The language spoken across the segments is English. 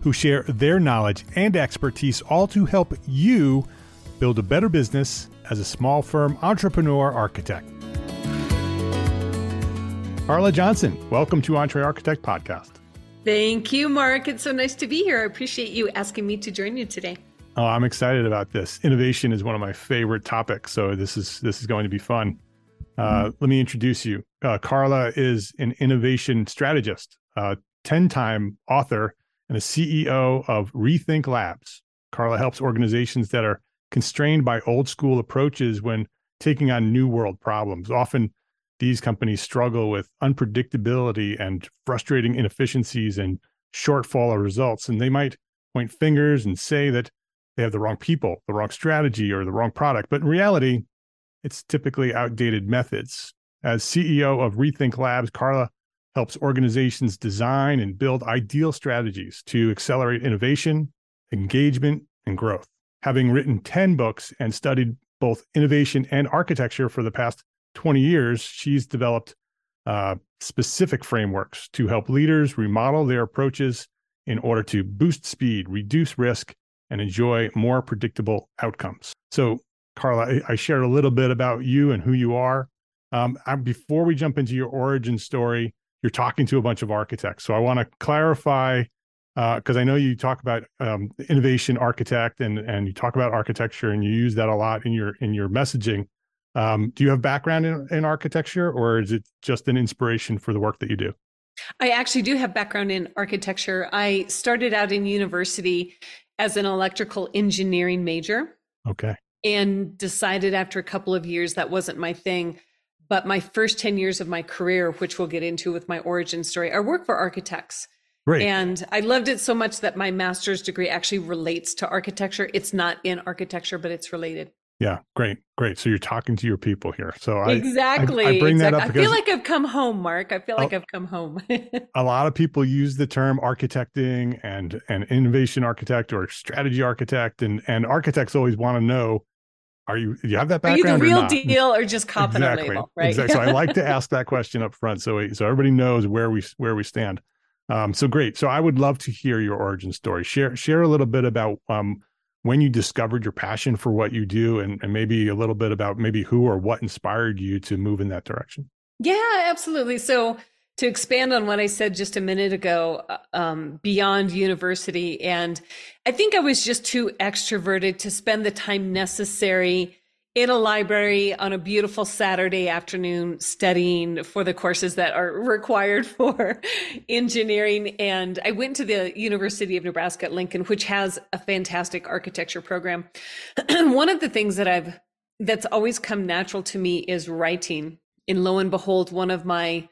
who share their knowledge and expertise, all to help you build a better business as a small firm entrepreneur architect. Carla Johnson, welcome to EntreArchitect Podcast. Thank you, Mark. It's so nice to be here. I appreciate you asking me to join you today. Oh, I'm excited about this. Innovation is one of my favorite topics, so this is this is going to be fun. Uh, let me introduce you. Uh, Carla is an innovation strategist, a 10-time author, and a CEO of Rethink Labs. Carla helps organizations that are constrained by old school approaches when taking on new world problems. Often, these companies struggle with unpredictability and frustrating inefficiencies and shortfall of results, and they might point fingers and say that they have the wrong people, the wrong strategy, or the wrong product. But in reality, it's typically outdated methods. As CEO of Rethink Labs, Carla helps organizations design and build ideal strategies to accelerate innovation, engagement, and growth. Having written 10 books and studied both innovation and architecture for the past 20 years, she's developed uh, specific frameworks to help leaders remodel their approaches in order to boost speed, reduce risk, and enjoy more predictable outcomes. So, Carla, I, shared a little bit about you and who you are. Um, I, before we jump into your origin story, you're talking to a bunch of architects. So I want to clarify because uh, I know you talk about um, innovation architect and and you talk about architecture and you use that a lot in your in your messaging. Um, do you have background in, in architecture or is it just an inspiration for the work that you do? I actually do have background in architecture. I started out in university as an electrical engineering major. Okay. And decided after a couple of years that wasn't my thing. But my first 10 years of my career, which we'll get into with my origin story, I work for architects. Great. And I loved it so much that my master's degree actually relates to architecture. It's not in architecture, but it's related. Yeah, great, great. So you're talking to your people here. So I exactly. I, I bring exactly. that up. I feel like I've come home, Mark. I feel like oh. I've come home. a lot of people use the term architecting and and innovation architect or strategy architect, and and architects always want to know. Are you do you have that background? Are you the real deal or just copping exactly. label? Right. Exactly. So I like to ask that question up front, so we, so everybody knows where we where we stand. Um, so great. So I would love to hear your origin story. Share share a little bit about um, when you discovered your passion for what you do and, and maybe a little bit about maybe who or what inspired you to move in that direction yeah absolutely so to expand on what I said just a minute ago, uh, um, beyond university. And I think I was just too extroverted to spend the time necessary in a library on a beautiful Saturday afternoon studying for the courses that are required for engineering. And I went to the University of Nebraska at Lincoln, which has a fantastic architecture program. One of the things that I've that's always come natural to me is writing. And lo and behold, one of my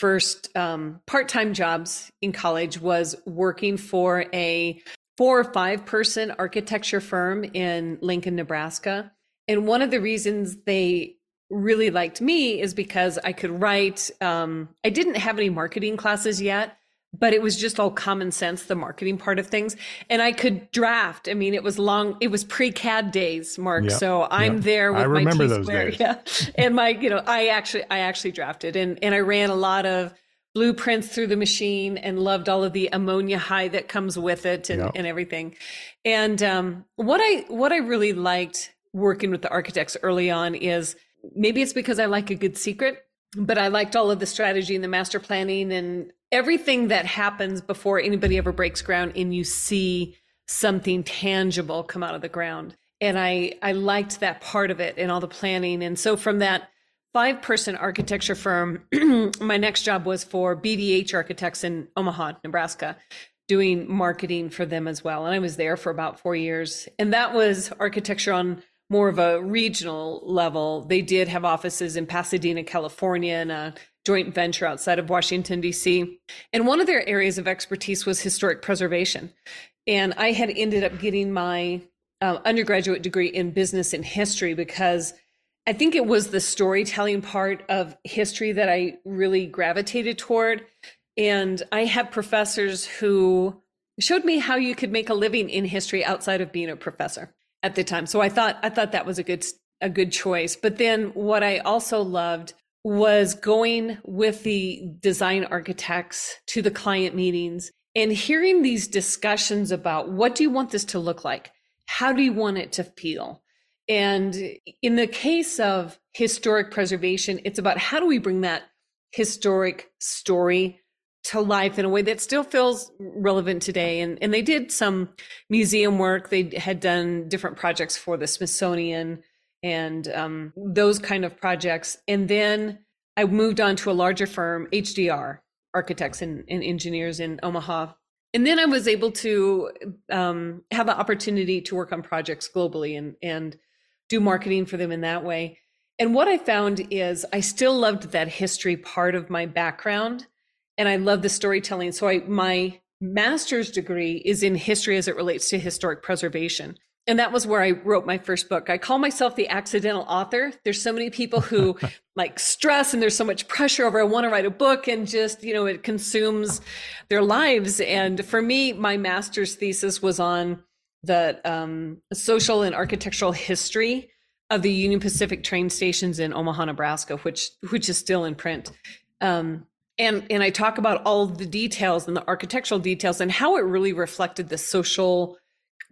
first um, part-time jobs in college was working for a four or five person architecture firm in Lincoln, Nebraska and one of the reasons they really liked me is because I could write. Um, I didn't have any marketing classes yet, but it was just all common sense, the marketing part of things. And I could draft. I mean, it was long, it was pre CAD days, Mark. Yep, so I'm yep. there with I my remember those days. Yeah. and my, you know, I actually, I actually drafted and, and I ran a lot of blueprints through the machine and loved all of the ammonia high that comes with it and, yep. and everything. And um, what I, what I really liked working with the architects early on is maybe it's because I like a good secret, but I liked all of the strategy and the master planning and everything that happens before anybody ever breaks ground and you see something tangible come out of the ground. And I, I liked that part of it and all the planning. And so from that five person architecture firm, my next job was for BDH architects in Omaha, Nebraska doing marketing for them as well. And I was there for about four years. And that was architecture on more of a regional level. They did have offices in Pasadena, California, and a joint venture outside of Washington, D.C. And one of their areas of expertise was historic preservation. And I had ended up getting my uh, undergraduate degree in business and history because I think it was the storytelling part of history that I really gravitated toward. And I had professors who showed me how you could make a living in history outside of being a professor at the time. So I thought I thought that was a good a good choice. But then what I also loved was going with the design architects to the client meetings and hearing these discussions about what do you want this to look like? How do you want it to feel? And in the case of historic preservation, it's about how do we bring that historic story to life in a way that still feels relevant today. And, and they did some museum work. They had done different projects for the Smithsonian and um, those kind of projects. And then I moved on to a larger firm, HDR, architects and, and engineers in Omaha. And then I was able to um, have the opportunity to work on projects globally and, and do marketing for them in that way. And what I found is I still loved that history part of my background and I love the storytelling. So I my master's degree is in history as it relates to historic preservation. And that was where I wrote my first book. I call myself the accidental author. There's so many people who like stress and there's so much pressure over I want to write a book and just, you know, it consumes their lives. And for me, my master's thesis was on the um, social and architectural history of the Union Pacific train stations in Omaha, Nebraska, which which is still in print. Um, and and I talk about all the details and the architectural details and how it really reflected the social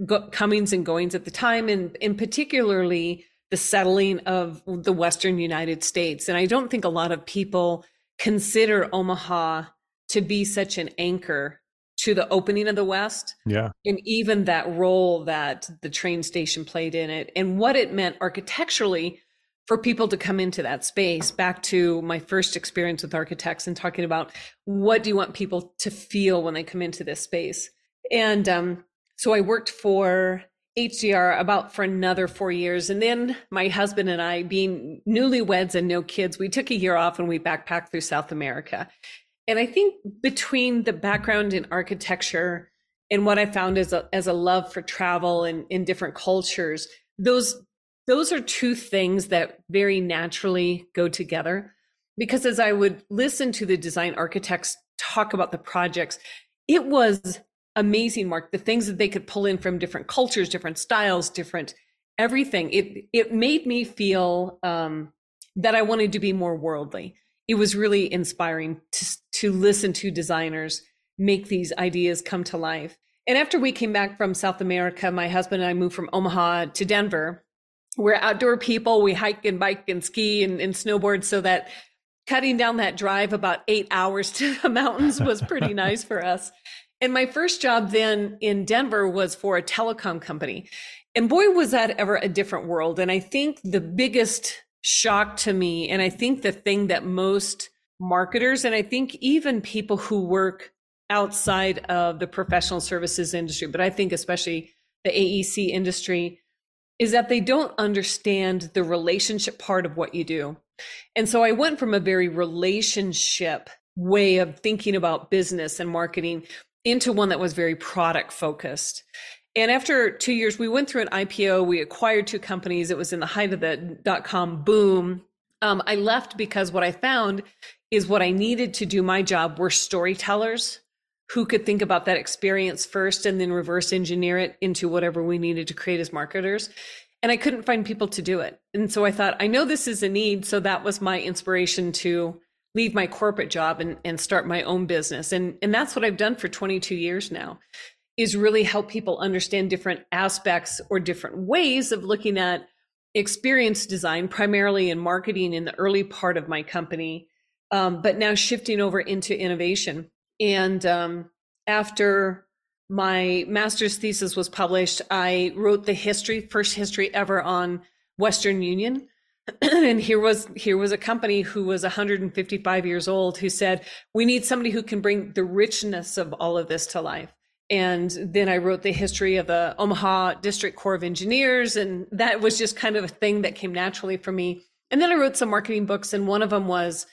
go- comings and goings at the time, and in particularly the settling of the Western United States. And I don't think a lot of people consider Omaha to be such an anchor to the opening of the West. Yeah. And even that role that the train station played in it and what it meant architecturally for people to come into that space. Back to my first experience with architects and talking about what do you want people to feel when they come into this space. And um, so i worked for HDR about for another four years. And then my husband and i being newlyweds and no kids we took a year off and we backpacked through south america. And i think between the background in architecture and what i found as a, as a love for travel and in different cultures those those are two things that very naturally go together. Because as I would listen to the design architects talk about the projects, it was amazing, Mark, the things that they could pull in from different cultures, different styles, different everything. It it made me feel um, that I wanted to be more worldly. It was really inspiring to to listen to designers make these ideas come to life. And after we came back from South America, my husband and I moved from Omaha to Denver we're outdoor people. We hike and bike and ski and, and snowboard so that cutting down that drive about eight hours to the mountains was pretty nice for us. And my first job then in Denver was for a telecom company. And boy, was that ever a different world. And I think the biggest shock to me, and I think the thing that most marketers, and I think even people who work outside of the professional services industry, but I think especially the AEC industry, is that they don't understand the relationship part of what you do. And so I went from a very relationship way of thinking about business and marketing into one that was very product focused. And after two years, we went through an IPO. We acquired two companies. It was in the height of the dot com boom. Um, I left because what I found is what I needed to do my job were storytellers who could think about that experience first and then reverse engineer it into whatever we needed to create as marketers. And I couldn't find people to do it. And so I thought, I know this is a need. So that was my inspiration to leave my corporate job and, and start my own business. And, and that's what I've done for 22 years now is really help people understand different aspects or different ways of looking at experience design, primarily in marketing in the early part of my company, um, but now shifting over into innovation. And um, after my master's thesis was published, I wrote the history, first history ever on Western Union. and here was here was a company who was 155 years old who said, "We need somebody who can bring the richness of all of this to life." And then I wrote the history of the Omaha District Corps of Engineers, and that was just kind of a thing that came naturally for me. And then I wrote some marketing books, and one of them was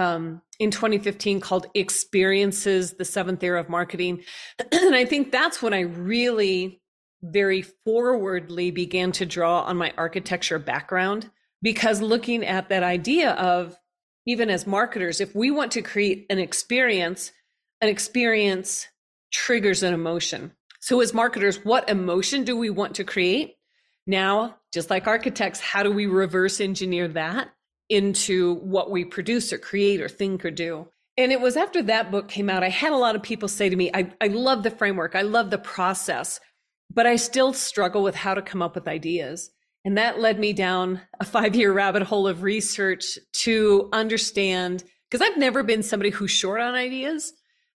um, in 2015 called Experiences, the Seventh Era of Marketing. and I think that's when I really very forwardly began to draw on my architecture background because looking at that idea of even as marketers, if we want to create an experience, an experience triggers an emotion. So, as marketers, what emotion do we want to create? Now, just like architects, how do we reverse engineer that into what we produce or create or think or do. And it was after that book came out, I had a lot of people say to me, I, I love the framework, I love the process, but I still struggle with how to come up with ideas. And that led me down a five year rabbit hole of research to understand, because I've never been somebody who's short on ideas,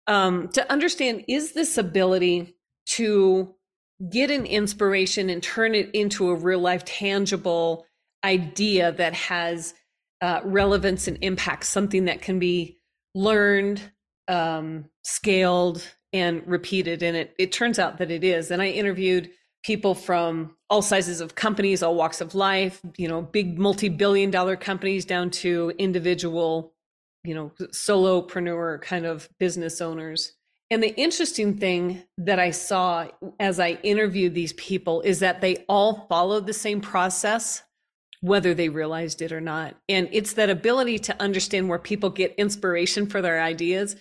um, to understand is this ability to get an inspiration and turn it into a real life tangible idea that has uh, relevance and impact, something that can be learned, um, scaled, and repeated. And it, it turns out that it is. And I interviewed people from all sizes of companies, all walks of life, you know, big multi billion dollar companies down to individual, you know, solopreneur kind of business owners. And the interesting thing that I saw as I interviewed these people is that they all followed the same process whether they realized it or not. And it's that ability to understand where people get inspiration for their ideas,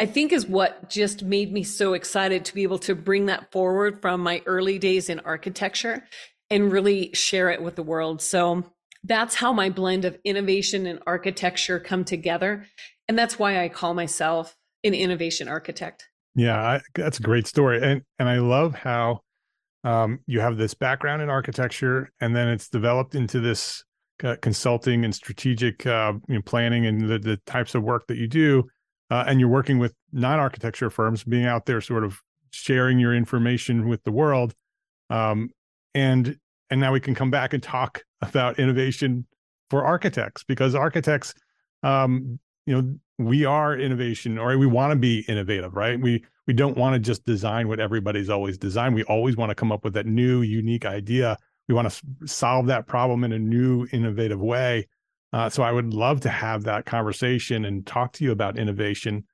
I think is what just made me so excited to be able to bring that forward from my early days in architecture and really share it with the world. So that's how my blend of innovation and architecture come together. And that's why I call myself an innovation architect. Yeah, I, that's a great story. And and I love how um, you have this background in architecture, and then it's developed into this uh, consulting and strategic uh, you know, planning and the, the types of work that you do. Uh, and you're working with non-architecture firms, being out there, sort of sharing your information with the world. Um, and and now we can come back and talk about innovation for architects because architects, um, you know, we are innovation or we want to be innovative, right? We we don't want to just design what everybody's always designed. We always want to come up with that new, unique idea. We want to solve that problem in a new, innovative way. Uh, so I would love to have that conversation and talk to you about innovation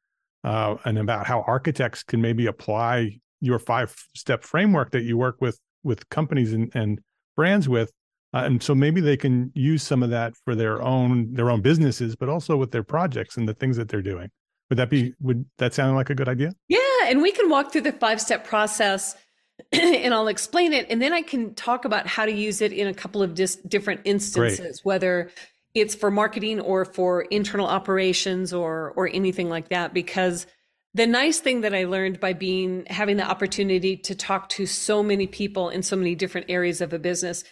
uh, and about how architects can maybe apply your five step framework that you work with with companies and, and brands with uh, and so maybe they can use some of that for their own their own businesses but also with their projects and the things that they're doing would that be would that sound like a good idea yeah and we can walk through the five step process and I'll explain it. And then I can talk about how to use it in a couple of dis- different instances, Great. whether it's for marketing or for internal operations or or anything like that because the nice thing that I learned by being having the opportunity to talk to so many people in so many different areas of a business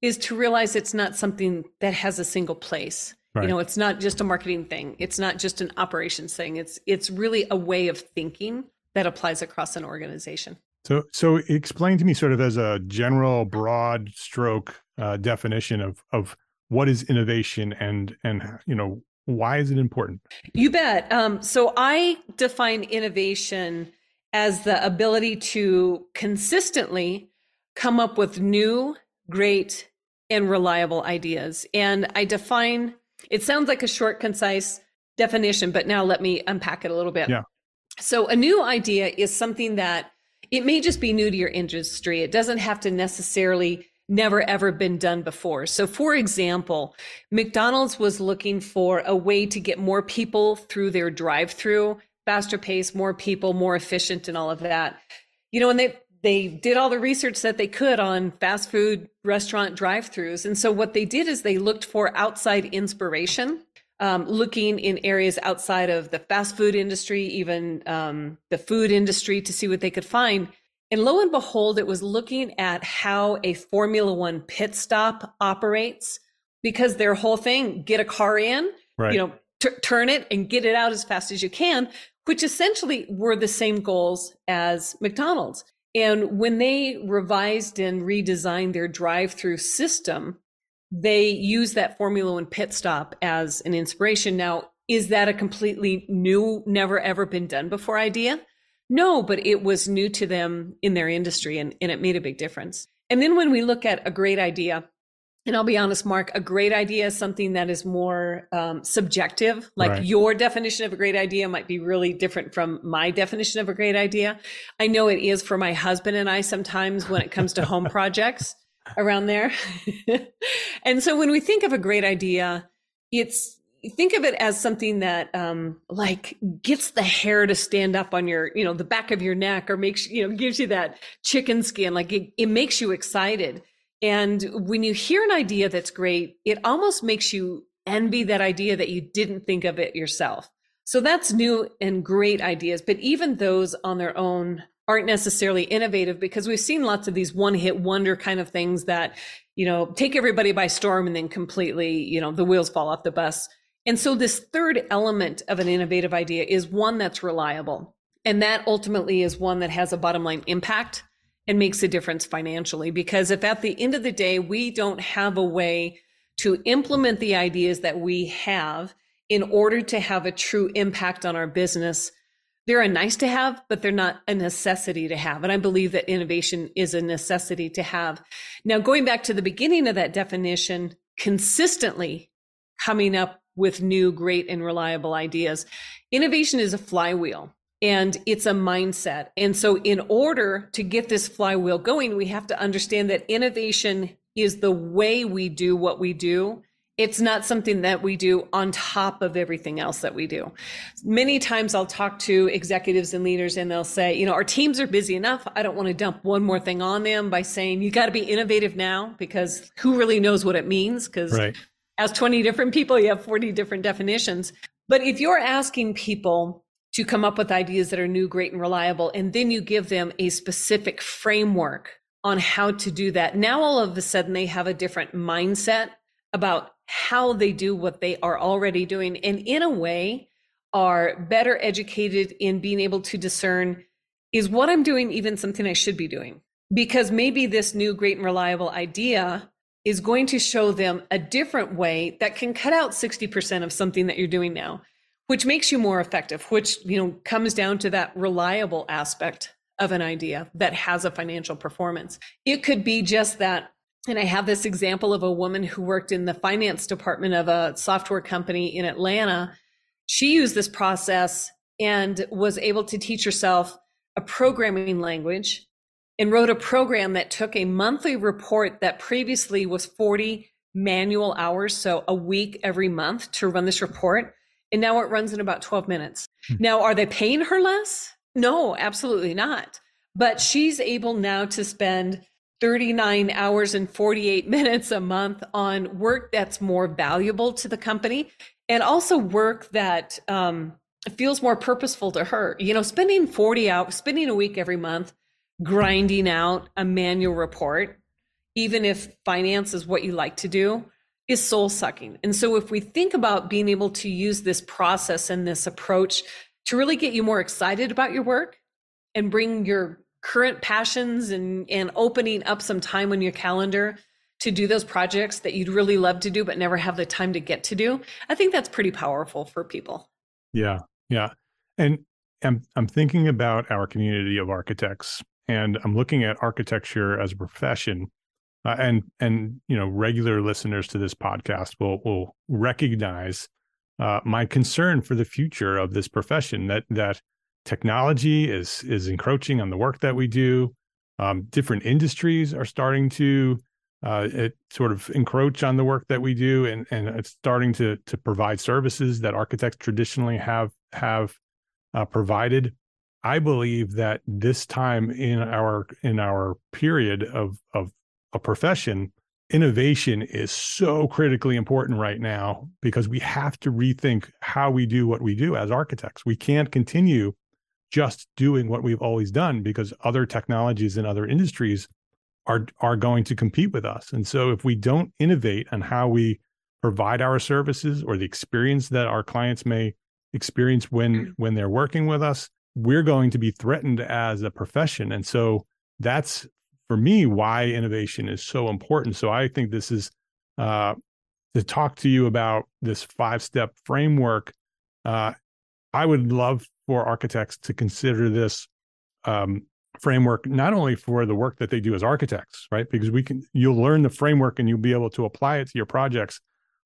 is to realize it's not something that has a single place. Right. You know, it's not just a marketing thing. It's not just an operations thing. It's it's really a way of thinking that applies across an organization. So so explain to me sort of as a general broad stroke uh, definition of of what is innovation and and you know why is it important? You bet. Um, so I define innovation as the ability to consistently come up with new, great, and reliable ideas. And I define it sounds like a short, concise definition, but now let me unpack it a little bit. Yeah. So a new idea is something that it may just be new to your industry. It doesn't have to necessarily never ever been done before. So for example, McDonald's was looking for a way to get more people through their drive-through, faster pace, more people, more efficient and all of that. You know, and they they did all the research that they could on fast food restaurant drive-throughs. And so what they did is they looked for outside inspiration, um, looking in areas outside of the fast food industry, even um, the food industry, to see what they could find. And lo and behold, it was looking at how a Formula One pit stop operates because their whole thing get a car in, right. you know, t- turn it and get it out as fast as you can, which essentially were the same goals as McDonald's. And when they revised and redesigned their drive through system, they use that Formula One pit stop as an inspiration. Now, is that a completely new, never ever been done before idea? No, but it was new to them in their industry and, and it made a big difference. And then when we look at a great idea, and I'll be honest, Mark, a great idea is something that is more um, subjective. Like right. your definition of a great idea might be really different from my definition of a great idea. I know it is for my husband and I sometimes when it comes to home projects around there. and so when we think of a great idea, it's think of it as something that um, like gets the hair to stand up on your you know the back of your neck or makes you know gives you that chicken skin like it, it makes you excited and when you hear an idea that's great, it almost makes you envy that idea that you didn't think of it yourself. So that's new and great ideas. But even those on their own aren't necessarily innovative because we've seen lots of these one hit wonder kind of things that, you know, take everybody by storm and then completely, you know, the wheels fall off the bus. And so this third element of an innovative idea is one that's reliable. And that ultimately is one that has a bottom line impact and makes a difference financially. Because if at the end of the day, we don't have a way to implement the ideas that we have in order to have a true impact on our business, they're a nice to have, but they're not a necessity to have. And I believe that innovation is a necessity to have. Now, going back to the beginning of that definition, consistently coming up with new, great, and reliable ideas. Innovation is a flywheel and it's a mindset. And so, in order to get this flywheel going, we have to understand that innovation is the way we do what we do. It's not something that we do on top of everything else that we do. Many times I'll talk to executives and leaders and they'll say, you know, our teams are busy enough. I don't want to dump one more thing on them by saying, you got to be innovative now because who really knows what it means? Because right. as 20 different people, you have 40 different definitions. But if you're asking people, to come up with ideas that are new, great, and reliable. And then you give them a specific framework on how to do that. Now, all of a sudden, they have a different mindset about how they do what they are already doing. And in a way, are better educated in being able to discern is what I'm doing even something I should be doing? Because maybe this new, great, and reliable idea is going to show them a different way that can cut out 60% of something that you're doing now which makes you more effective which you know comes down to that reliable aspect of an idea that has a financial performance it could be just that and i have this example of a woman who worked in the finance department of a software company in atlanta she used this process and was able to teach herself a programming language and wrote a program that took a monthly report that previously was 40 manual hours so a week every month to run this report and now it runs in about 12 minutes. Hmm. Now, are they paying her less? No, absolutely not. But she's able now to spend 39 hours and 48 minutes a month on work that's more valuable to the company and also work that um, feels more purposeful to her. You know, spending 40 hours, spending a week every month grinding out a manual report, even if finance is what you like to do, is soul sucking. And so if we think about being able to use this process and this approach to really get you more excited about your work and bring your current passions and and opening up some time on your calendar to do those projects that you'd really love to do but never have the time to get to do i think that's pretty powerful for people. Yeah yeah. And i'm i'm thinking about our community of architects and i'm looking at architecture as a profession. Uh, and and you know regular listeners to this podcast will will recognize uh, my concern for the future of this profession that that technology is is encroaching on the work that we do. Um, different industries are starting to uh, it sort of encroach on the work that we do, and and it's starting to to provide services that architects traditionally have have uh, provided. I believe that this time in our in our period of of a profession, innovation is so critically important right now because we have to rethink how we do what we do as architects. We can't continue just doing what we've always done because other technologies and other industries are are going to compete with us. And so if we don't innovate on how we provide our services or the experience that our clients may experience when mm. when they're working with us, we're going to be threatened as a profession. And so that's for me why innovation is so important. So I think this is uh, to talk to you about this five step framework. Uh, I would love for architects to consider this um, framework not only for the work that they do as architects, right? Because we can you'll learn the framework and you'll be able to apply it to your projects.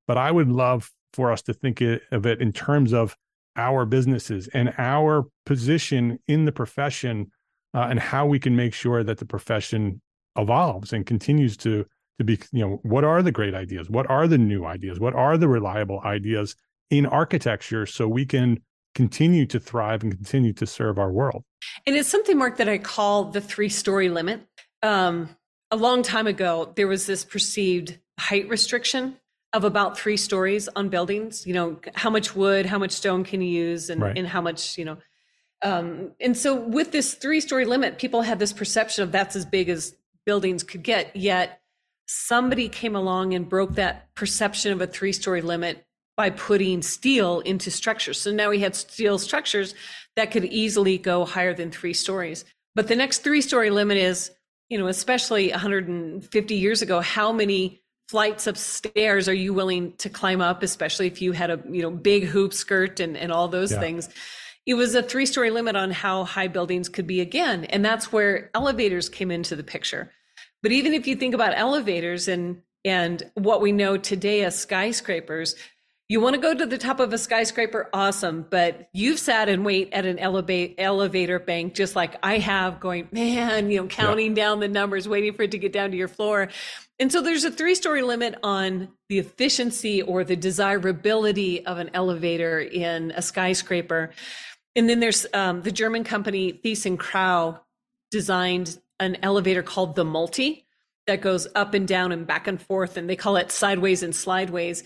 But I would love for us to think of it in terms of our businesses and our position in the profession uh, and how we can make sure that the profession evolves and continues to to be you know what are the great ideas what are the new ideas what are the reliable ideas in architecture so we can continue to thrive and continue to serve our world. And it's something, Mark, that I call the three story limit. Um, a long time ago, there was this perceived height restriction of about three stories on buildings. You know, how much wood, how much stone can you use, and, right. and how much, you know. Um, and so, with this three story limit, people had this perception of that's as big as buildings could get. Yet, somebody came along and broke that perception of a three story limit by putting steel into structures. So now we had steel structures that could easily go higher than three stories. But the next three story limit is, you know, especially 150 years ago, how many flights of stairs are you willing to climb up, especially if you had a, you know, big hoop skirt and, and all those yeah. things. It was a three story limit on how high buildings could be again. And that's where elevators came into the picture. But even if you think about elevators and and what we know today as skyscrapers, you want to go to the top of a skyscraper? Awesome but you've sat and wait at an elevate, elevator bank just like i have going man you know counting yeah. down the numbers waiting for it to get down to your floor. And so there's a three story limit on the efficiency or the desirability of an elevator in a skyscraper. And then there's um, the german company ThyssenKrupp designed an elevator called the multi that goes up and down and back and forth and they call it sideways and slideways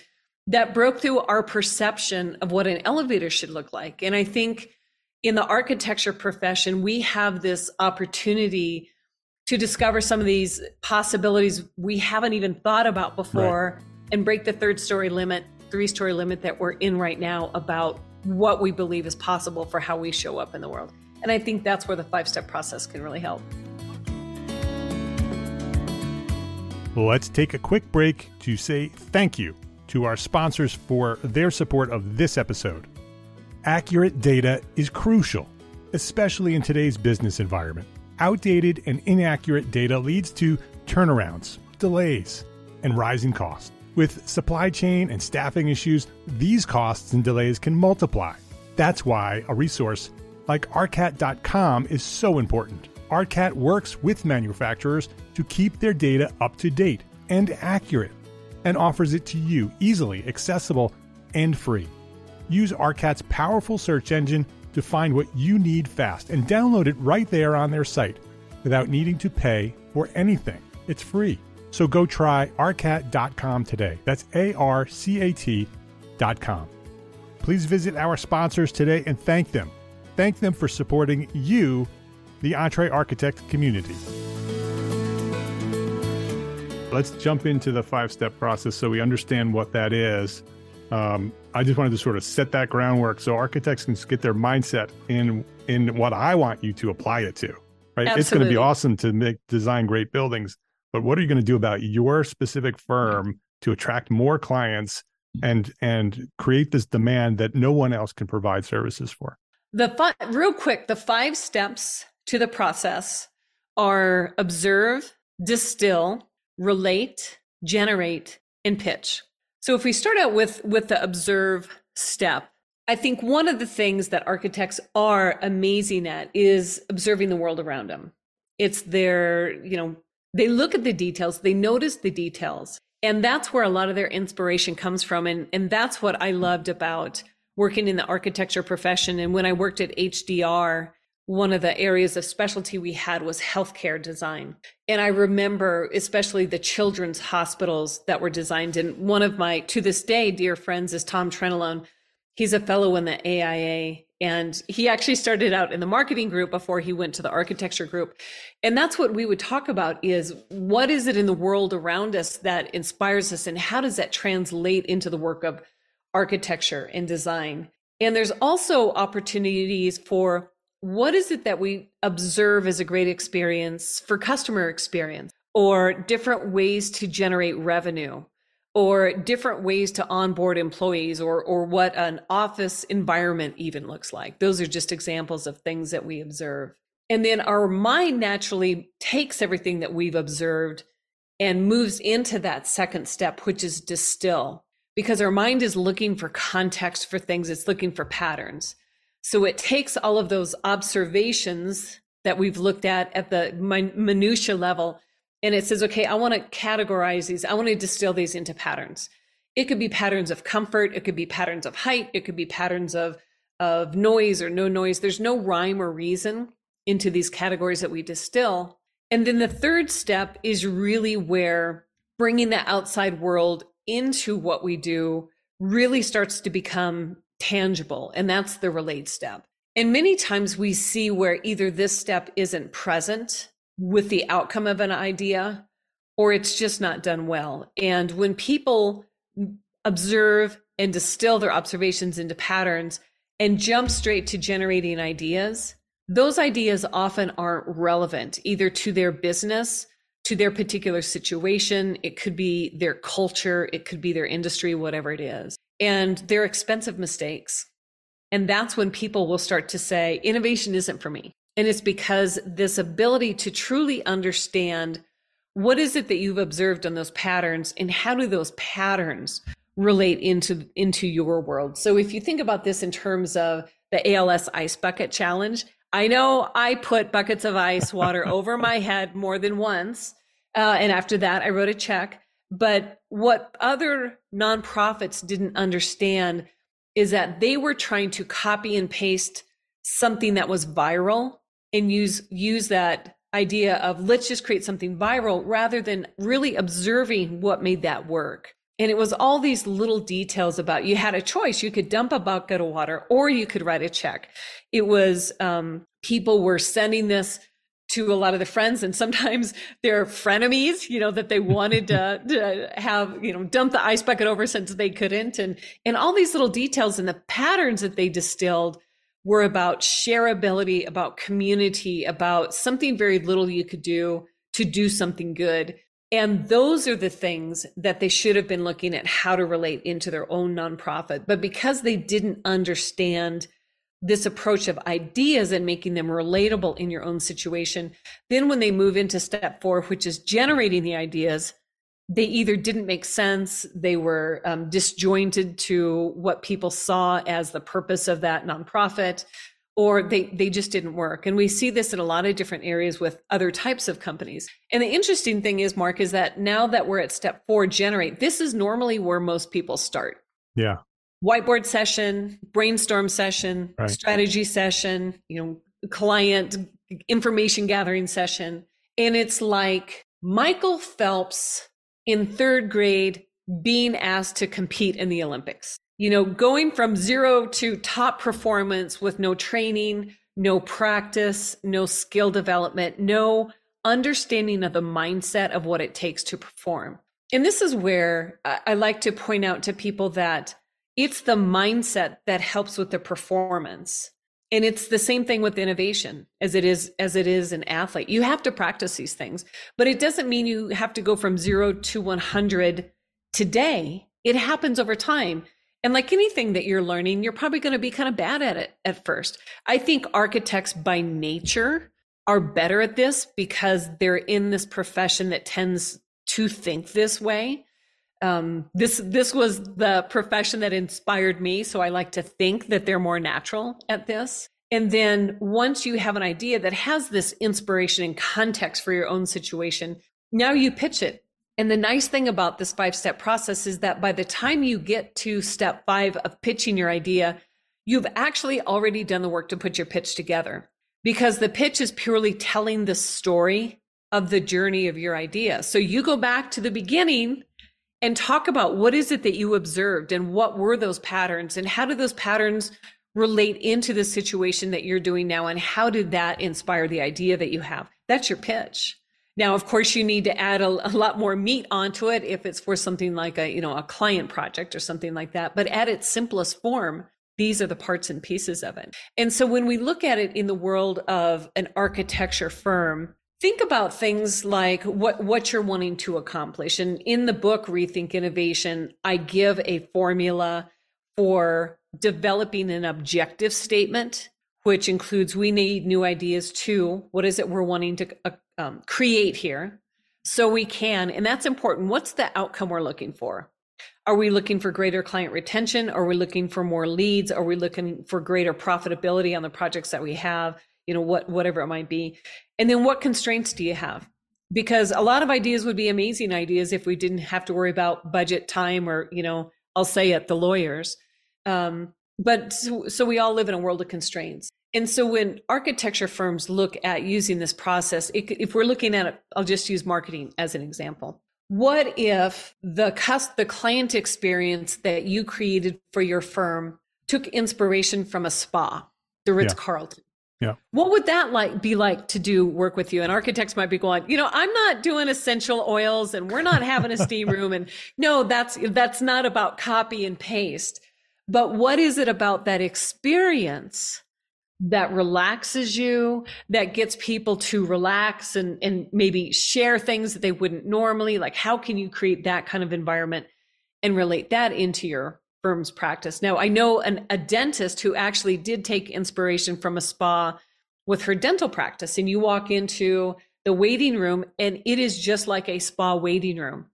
that broke through our perception of what an elevator should look like. And I think in the architecture profession, we have this opportunity to discover some of these possibilities we haven't even thought about before right. and break the third story limit, three story limit that we're in right now about what we believe is possible for how we show up in the world. And I think that's where the five step process can really help. Let's take a quick break to say thank you to our sponsors for their support of this episode. Accurate data is crucial, especially in today's business environment. Outdated and inaccurate data leads to turnarounds, delays, and rising costs. With supply chain and staffing issues, these costs and delays can multiply. That's why a resource like ARCAT.com is so important. ARCAT works with manufacturers to keep their data up to date and accurate and offers it to you easily, accessible, and free. Use ARCAT's powerful search engine to find what you need fast and download it right there on their site without needing to pay for anything. It's free. So go try arcat.com today. That's A R C A T.com. Please visit our sponsors today and thank them. Thank them for supporting you, the EntreArchitect community. Let's jump into the five step process so we understand what that is. Um, I just wanted to sort of set that groundwork so architects can get their mindset in in what I want you to apply it to. Right? Absolutely. It's going to be awesome to make design great buildings, but what are you going to do about your specific firm to attract more clients and and create this demand that no one else can provide services for? The fi- real quick, the five steps to the process are observe, distill, relate, generate, and pitch. So if we start out with with the observe step, I think one of the things that architects are amazing at is observing the world around them. It's their, you know, they look at the details, they notice the details. And that's where a lot of their inspiration comes from. And, and that's what I loved about working in the architecture profession. And when I worked at HDR, one of the areas of specialty we had was healthcare design. And I remember especially the children's hospitals that were designed. And one of my, to this day, dear friends is Tom Trenolone. He's a fellow in the AIA. And he actually started out in the marketing group before he went to the architecture group. And that's what we would talk about is what is it in the world around us that inspires us and how does that translate into the work of architecture and design? And there's also opportunities for what is it that we observe as a great experience for customer experience or different ways to generate revenue or different ways to onboard employees or or what an office environment even looks like? Those are just examples of things that we observe. And then our mind naturally takes everything that we've observed and moves into that second step which is distill because our mind is looking for context for things. It's looking for patterns so it takes all of those observations that we've looked at at the minutia level and it says, okay, I want to categorize these. I want to distill these into patterns. It could be patterns of comfort. It could be patterns of height. It could be patterns of, of noise or no noise. There's no rhyme or reason into these categories that we distill. And then the third step is really where bringing the outside world into what we do really starts to become tangible. And that's the relate step. And many times we see where either this step isn't present with the outcome of an idea or it's just not done well. And when people observe and distill their observations into patterns and jump straight to generating ideas, those ideas often aren't relevant either to their business, to their particular situation. It could be their culture, it could be their industry, whatever it is. And they're expensive mistakes. And that's when people will start to say, innovation isn't for me. And it's because this ability to truly understand what is it that you've observed on those patterns and how do those patterns relate into into your world. So if you think about this in terms of the ALS ice bucket challenge, I know I put buckets of ice water over my head more than once. Uh, and after that, I wrote a check. But what other nonprofits didn't understand is that they were trying to copy and paste something that was viral and use use that idea of let's just create something viral rather than really observing what made that work. And it was all these little details about you had a choice. You could dump a bucket of water or you could write a check. It was um, people were sending this to a lot of the friends and sometimes they're frenemies, you know, that they wanted to, to have, you know, dump the ice bucket over since they couldn't. And, and all these little details and the patterns that they distilled were about shareability, about community, about something very little you could do to do something good. And those are the things that they should have been looking at how to relate into their own nonprofit. But because they didn't understand this approach of ideas and making them relatable in your own situation, then when they move into step four, which is generating the ideas, they either didn't make sense, they were um, disjointed to what people saw as the purpose of that nonprofit, or they, they just didn't work. And we see this in a lot of different areas with other types of companies. And the interesting thing is, Mark, is that now that we're at step four, generate, this is normally where most people start. Yeah. Whiteboard session, brainstorm session, right. strategy session, you know, client information gathering session. And it's like Michael Phelps in third grade being asked to compete in the Olympics. You know, going from zero to top performance with no training, no practice, no skill development, no understanding of the mindset of what it takes to perform. And this is where I like to point out to people that it's the mindset that helps with the performance. And it's the same thing with innovation as it is as it is an athlete. You have to practice these things, but it doesn't mean you have to go from 0 to 100 today. It happens over time. And like anything that you're learning, you're probably going to be kind of bad at it at first. I think architects by nature are better at this because they're in this profession that tends to think this way. Um, this this was the profession that inspired me, so I like to think that they're more natural at this. And then once you have an idea that has this inspiration and context for your own situation, now you pitch it. And the nice thing about this five step process is that by the time you get to step five of pitching your idea, you've actually already done the work to put your pitch together because the pitch is purely telling the story of the journey of your idea. So you go back to the beginning and talk about what is it that you observed and what were those patterns and how do those patterns relate into the situation that you're doing now and how did that inspire the idea that you have? That's your pitch. Now of course you need to add a, a, lot more meat onto it if it's for something like a you know a client project or something like that but at its simplest form these are the parts and pieces of it. And so when we look at it in the world of an architecture firm think about things like what what you're wanting to accomplish. And in the book rethink innovation i give a formula for developing an objective statement which includes we need new ideas too what is it we're wanting to uh, um, create here so we can and that's important. What's the outcome we're looking for? Are we looking for greater client retention? Are we looking for more leads? Are we looking for greater profitability on the projects that we have you know what whatever it might be. And then what constraints do you have? Because a lot of ideas would be amazing ideas if we didn't have to worry about budget time or you know i'll say it the lawyers. Um, but so, so we all live in a world of constraints. And so when architecture firms look at using this process it, if we're looking at it i'll just use marketing as an example. What if the the client experience that you created for your firm took inspiration from a spa the ritz carlton yeah. What would that like be like to do work with you? And architects might be going, you know, I'm not doing essential oils and we're not having a steam room. And no, that's that's not about copy and paste. But what is it about that experience that relaxes you, that gets people to relax and, and maybe share things that they wouldn't normally? Like, how can you create that kind of environment and relate that into your firm's practice. Now, I know an, a dentist who actually did take inspiration from a spa with her dental practice, and you walk into the waiting room, and it is just like a spa waiting room.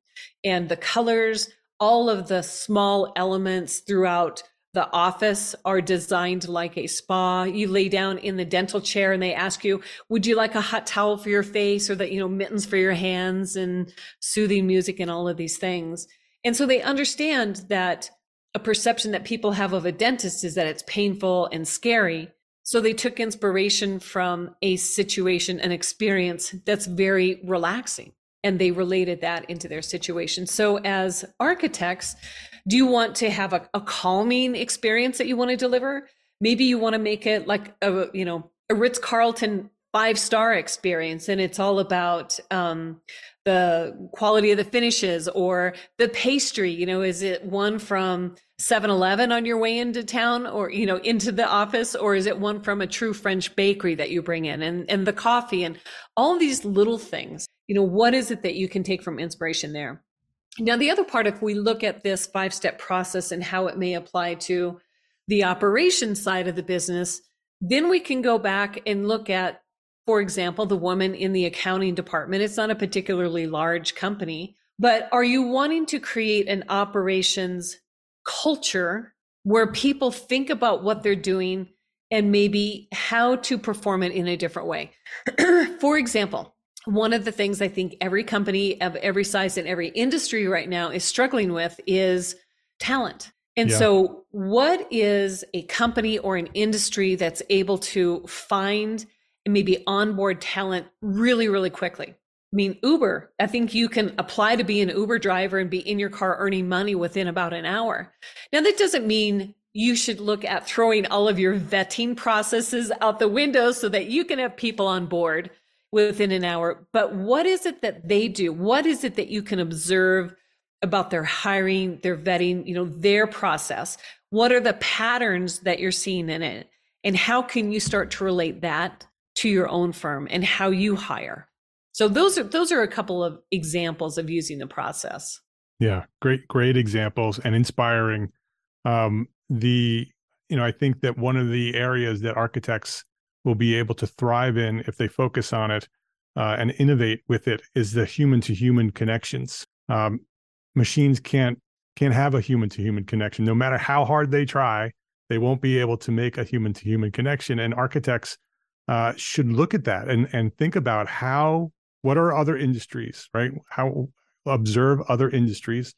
And the colors, all of the small elements throughout the office are designed like a spa. You lay down in the dental chair and they ask you, would you like a hot towel for your face or that, you know, mittens for your hands and soothing music and all of these things. And so they understand that a perception that people have of a dentist is that it's painful and scary. So they took inspiration from a situation, an experience that's very relaxing, and they related that into their situation. So, as architects, do you want to have a, a calming experience that you want to deliver? Maybe you want to make it like a, you know, a Ritz Carlton five star experience, and it's all about um, the quality of the finishes or the pastry you know is it one from 7-eleven on your way into town or you know into the office or is it one from a true french bakery that you bring in? And and the coffee and all these little things you know what is it that you can take from inspiration there? Now the other part if we look at this five step process and how it may apply to the operation side of the business then we can go back and look at for example, the woman in the accounting department. It's not a particularly large company, but are you wanting to create an operations culture where people think about what they're doing and maybe how to perform it in a different way? for example, one of the things I think every company of every size in every industry right now is struggling with is talent. And yeah. so, what is a company or an industry that's able to find and maybe onboard talent really, really quickly. I mean, Uber, I think you can apply to be an Uber driver and be in your car earning money within about an hour. Now, that doesn't mean you should look at throwing all of your vetting processes out the window so that you can have people on board within an hour. But what is it that they do? What is it that you can observe about their hiring, their vetting, you know, their process? What are the patterns that you're seeing in it? And how can you start to relate that to your own firm and how you hire? So those are those are a couple of examples of using the process. Yeah, great great examples and inspiring. Um, the you know, I think that one of the areas that architects will be able to thrive in if they focus on it uh, and innovate with it is the human to human connections. Um, machines can't can't have a human to human connection no matter how hard they try they won't be able to make a human to human connection and architects uh, should look at that and and think about how what are other industries right? How observe other industries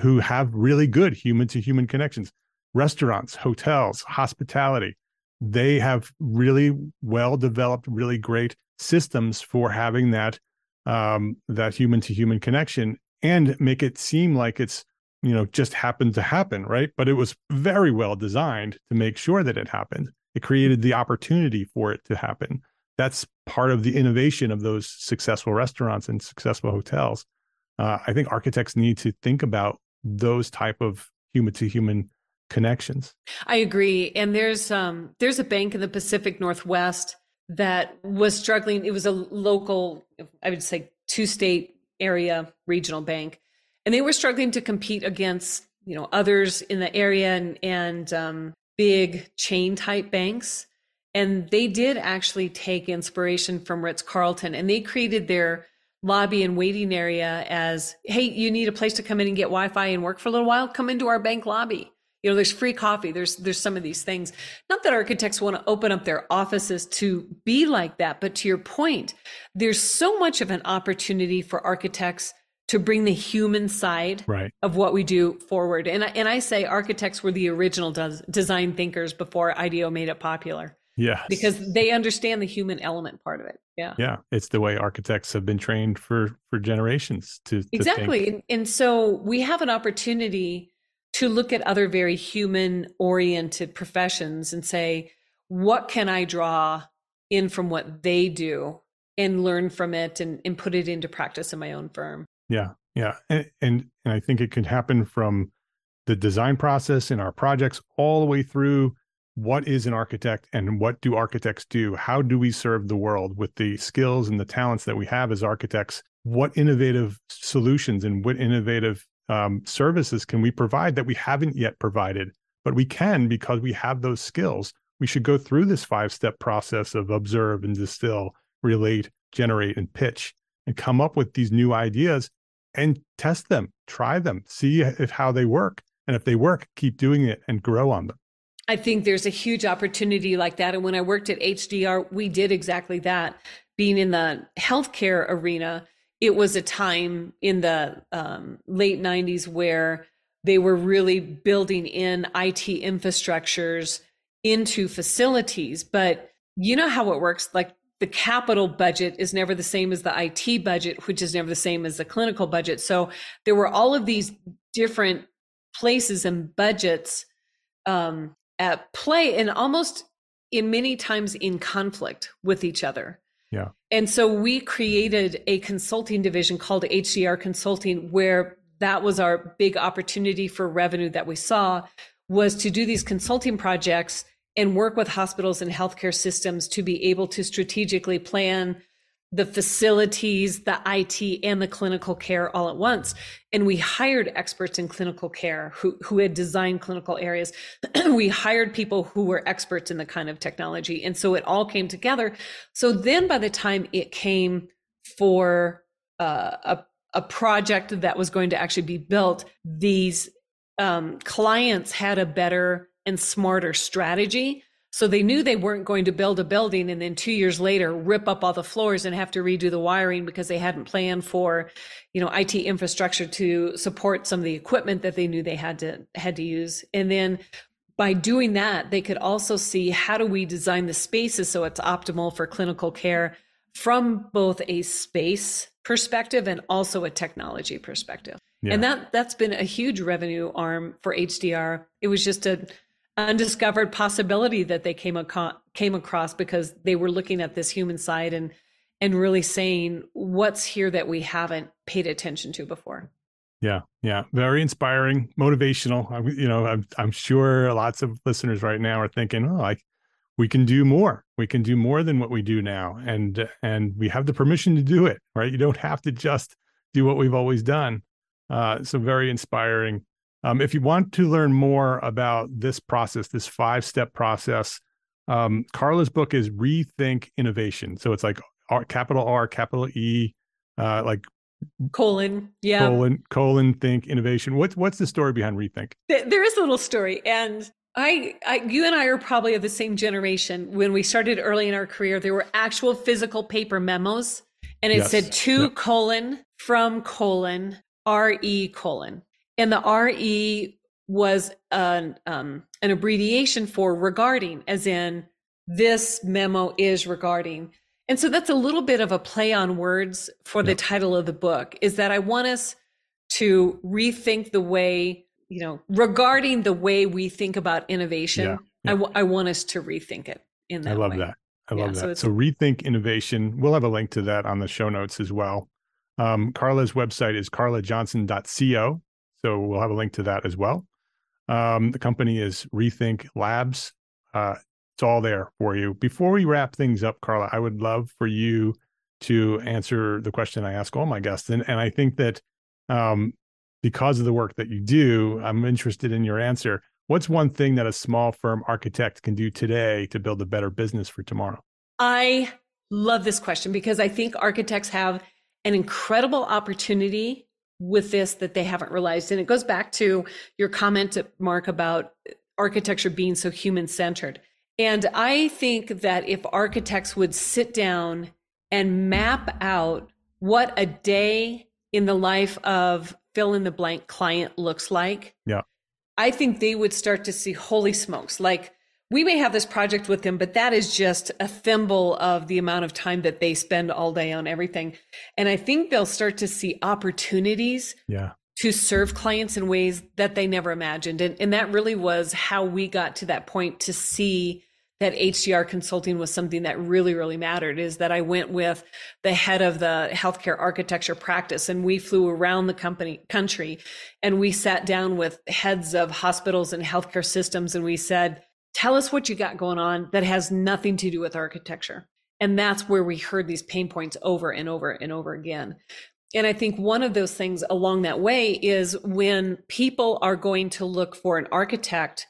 who have really good human to human connections. Restaurants hotels hospitality they have really well developed really great systems for having that um, that human to human connection and make it seem like it's you know just happened to happen right? But it was very well designed to make sure that it happened it created the opportunity for it to happen. That's part of the innovation of those successful restaurants and successful hotels. Uh, i think architects need to think about those type of human to human connections. I agree and there's um there's a bank in the pacific northwest that was struggling. It was a local i would say two state area regional bank and they were struggling to compete against you know others in the area and, and um, big chain type banks. And they did actually take inspiration from ritz carlton and they created their lobby and waiting area as hey you need a place to come in and get wi-fi and work for a little while? Come into our bank lobby. You know there's free coffee. There's there's some of these things. Not that architects want to open up their offices to be like that but to your point there's so much of an opportunity for architects to bring the human side right. of what we do forward. And and I say architects were the original des- design thinkers before IDEO made it popular. Yeah. Because they understand the human element part of it. Yeah. Yeah. It's the way architects have been trained for for generations to, to Exactly. And, and so we have an opportunity to look at other very human oriented professions and say, what can I draw in from what they do and learn from it and, and put it into practice in my own firm? Yeah, yeah, and, and and I think it can happen from the design process in our projects all the way through what is an architect and what do architects do? How do we serve the world with the skills and the talents that we have as architects? What innovative solutions and what innovative um, services can we provide that we haven't yet provided, but we can because we have those skills? We should go through this five step process of observe and distill, relate, generate, and pitch and come up with these new ideas and test them, try them, see if how they work. And if they work, keep doing it and grow on them. I think there's a huge opportunity like that. And when I worked at HDR, we did exactly that. Being in the healthcare arena, it was a time in the um, late 90s where they were really building in IT infrastructures into facilities. But you know how it works. Like the capital budget is never the same as the IT budget, which is never the same as the clinical budget. So there were all of these different places and budgets um, at play and almost in many times in conflict with each other. Yeah. And so we created a consulting division called HDR Consulting where that was our big opportunity for revenue that we saw was to do these consulting projects and work with hospitals and healthcare systems to be able to strategically plan the facilities, the IT, and the clinical care all at once. And we hired experts in clinical care who, who had designed clinical areas. we hired people who were experts in the kind of technology. And so it all came together. So then by the time it came for uh, a, a project that was going to actually be built, these um, clients had a better and smarter strategy. So they knew they weren't going to build a building and then two years later rip up all the floors and have to redo the wiring because they hadn't planned for, you know, IT infrastructure to support some of the equipment that they knew they had to had to use. And then by doing that, they could also see how do we design the spaces so it's optimal for clinical care from both a space perspective and also a technology perspective. Yeah. And that that's been a huge revenue arm for HDR. It was just a undiscovered possibility that they came, aco- came across because they were looking at this human side and and really saying what's here that we haven't paid attention to before. Yeah, yeah, very inspiring, motivational. I, you know, I'm I'm sure lots of listeners right now are thinking, "Oh, like we can do more. We can do more than what we do now, and and we have the permission to do it. Right? You don't have to just do what we've always done. Uh, so very inspiring. Um, if you want to learn more about this process, this five step process, um, Carla's book is Rethink Innovation. So it's like R, capital R, capital E, uh, like colon, yeah, colon, colon, think innovation. What's what's the story behind Rethink? There is a little story, and I, I, you and I are probably of the same generation. When we started early in our career, there were actual physical paper memos, and it yes. said to yep. colon from colon re colon, and the re was an um, an abbreviation for regarding, as in this memo is regarding. And so that's a little bit of a play on words for the title of the book is that I want us to rethink the way, you know, regarding the way we think about innovation. Yeah. Yeah. I, w- I want us to rethink it in that I love way. that. I love yeah, that. So, so, rethink innovation. We'll have a link to that on the show notes as well. Um, Carla's website is carlajohnson.co. So we'll have a link to that as well. Um, the company is Rethink Labs. Uh, it's all there for you. Before we wrap things up, Carla, I would love for you to answer the question I ask all my guests. And, and I think that um, because of the work that you do, I'm interested in your answer. What's one thing that a small firm architect can do today to build a better business for tomorrow? I love this question because I think architects have an incredible opportunity with this that they haven't realized. And it goes back to your comment, Mark, about architecture being so human centered. And I think that if architects would sit down and map out what a day in the life of fill in the blank client looks like, yeah. I think they would start to see holy smokes, like we may have this project with them, but that is just a thimble of the amount of time that they spend all day on everything. And I think they'll start to see opportunities yeah. to serve clients in ways that they never imagined. And, and that really was how we got to that point to see that HDR consulting was something that really, really mattered is that I went with the head of the healthcare architecture practice and we flew around the company country and we sat down with heads of hospitals and healthcare systems and we said, tell us what you got going on that has nothing to do with architecture. And that's where we heard these pain points over and over and over again. And I think one of those things along that way is when people are going to look for an architect,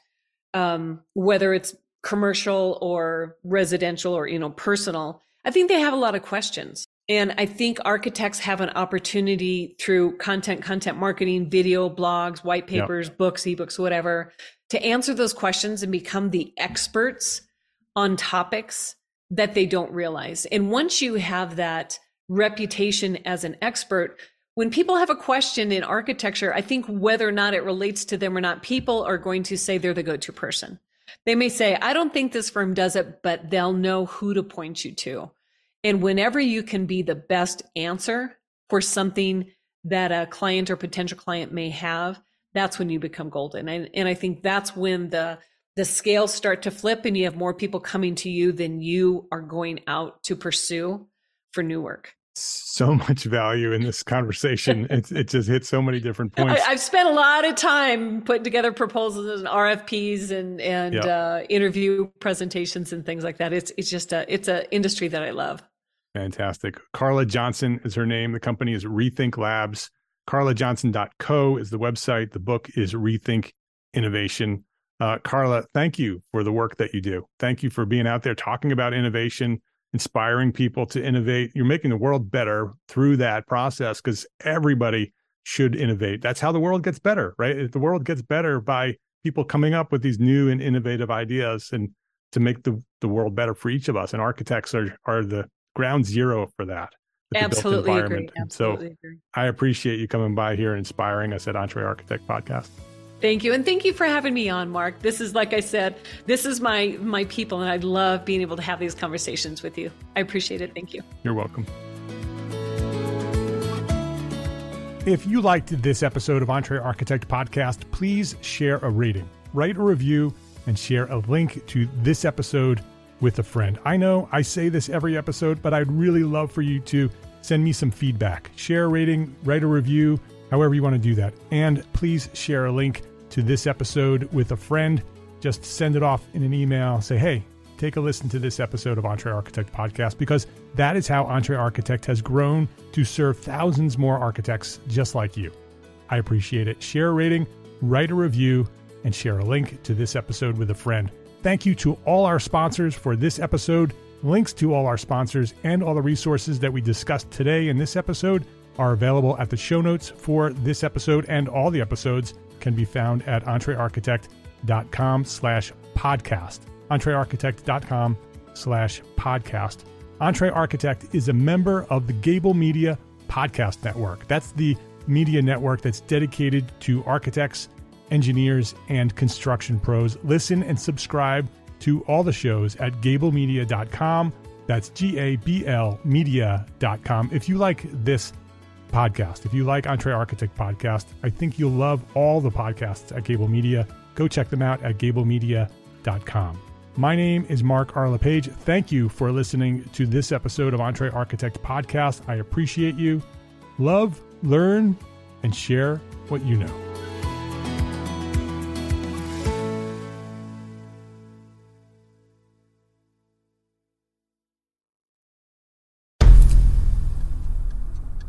um, whether it's commercial or residential or you know personal i think they have a lot of questions and i think architects have an opportunity through content content marketing video blogs white papers yep. books ebooks whatever to answer those questions and become the experts on topics that they don't realize and once you have that reputation as an expert when people have a question in architecture, I think whether or not it relates to them or not, people are going to say they're the go to person. They may say, I don't think this firm does it, but they'll know who to point you to. And whenever you can be the best answer for something that a client or potential client may have, that's when you become golden. And, and I think that's when the the scales start to flip and you have more people coming to you than you are going out to pursue for new work so much value in this conversation. it, it just hits so many different points. I, have spent a lot of time putting together proposals and RFPs and and yep. uh, interview presentations and things like that. It's it's just a it's an industry that I love. Fantastic. Carla Johnson is her name. The company is Rethink Labs. CarlaJohnson.co is the website. The book is Rethink Innovation. Uh, Carla, thank you for the work that you do. Thank you for being out there talking about innovation inspiring people to innovate. You're making the world better through that process because everybody should innovate. That's how the world gets better, right? The world gets better by people coming up with these new and innovative ideas and to make the, the world better for each of us. And architects are, are the ground zero for that. Absolutely agree. Absolutely so agree. I appreciate you coming by here inspiring us at EntreArchitect Podcast. Thank you. And thank you for having me on, Mark. This is like I said, this is my my people and I love being able to have these conversations with you. I appreciate it. Thank you. You're welcome. If you liked this episode of EntreArchitect Podcast, please share a rating, write a review, and share a link to this episode with a friend. I know I say this every episode, but I'd really love for you to send me some feedback, share a rating, write a review, however you want to do that. And please share a link to this episode with a friend. Just send it off in an email. Say, hey, take a listen to this episode of EntreArchitect Podcast because that is how EntreArchitect has grown to serve thousands more architects just like you. I appreciate it. Share a rating, write a review, and share a link to this episode with a friend. Thank you to all our sponsors for this episode. Links to all our sponsors and all the resources that we discussed today in this episode are available at the show notes for this episode and all the episodes can be found at entrearchitect.com slash podcast. entrearchitect.com slash podcast. EntreArchitect is a member of the Gable Media Podcast Network. That's the media network that's dedicated to architects, engineers, and construction pros. Listen and subscribe to all the shows at gablemedia.com. That's G A B L media.com. If you like this podcast, if you like EntreArchitect podcast, I think you'll love all the podcasts at Gable Media. Go check them out at gablemedia.com. My name is Mark R. LePage. Thank you for listening to this episode of EntreArchitect podcast. I appreciate you. Love, learn, and share what you know.